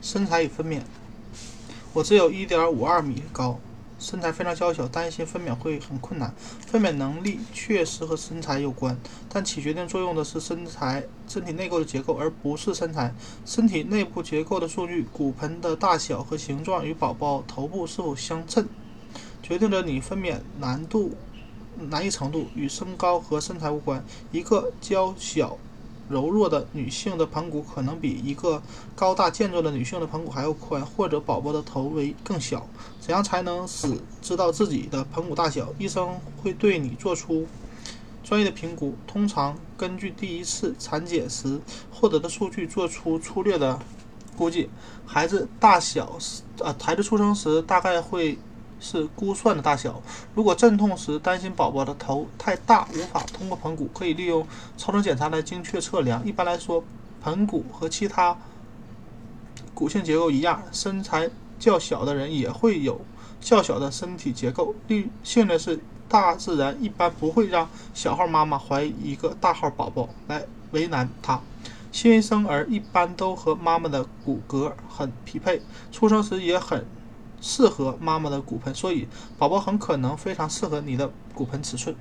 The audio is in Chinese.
身材与分娩。我只有一点五二米高，身材非常娇小，担心分娩会很困难。分娩能力确实和身材有关，但起决定作用的是身材身体内构的结构，而不是身材。身体内部结构的数据，骨盆的大小和形状与宝宝头部是否相称，决定着你分娩难度难易程度，与身高和身材无关。一个娇小。柔弱的女性的盆骨可能比一个高大健壮的女性的盆骨还要宽，或者宝宝的头围更小。怎样才能使知道自己的盆骨大小？医生会对你做出专业的评估，通常根据第一次产检时获得的数据做出粗略的估计。孩子大小，呃，孩子出生时大概会。是估算的大小。如果阵痛时担心宝宝的头太大无法通过盆骨，可以利用超声检查来精确测量。一般来说，盆骨和其他骨性结构一样，身材较小的人也会有较小的身体结构。幸运的是，大自然一般不会让小号妈妈怀一个大号宝宝来为难她。新生儿一般都和妈妈的骨骼很匹配，出生时也很。适合妈妈的骨盆，所以宝宝很可能非常适合你的骨盆尺寸。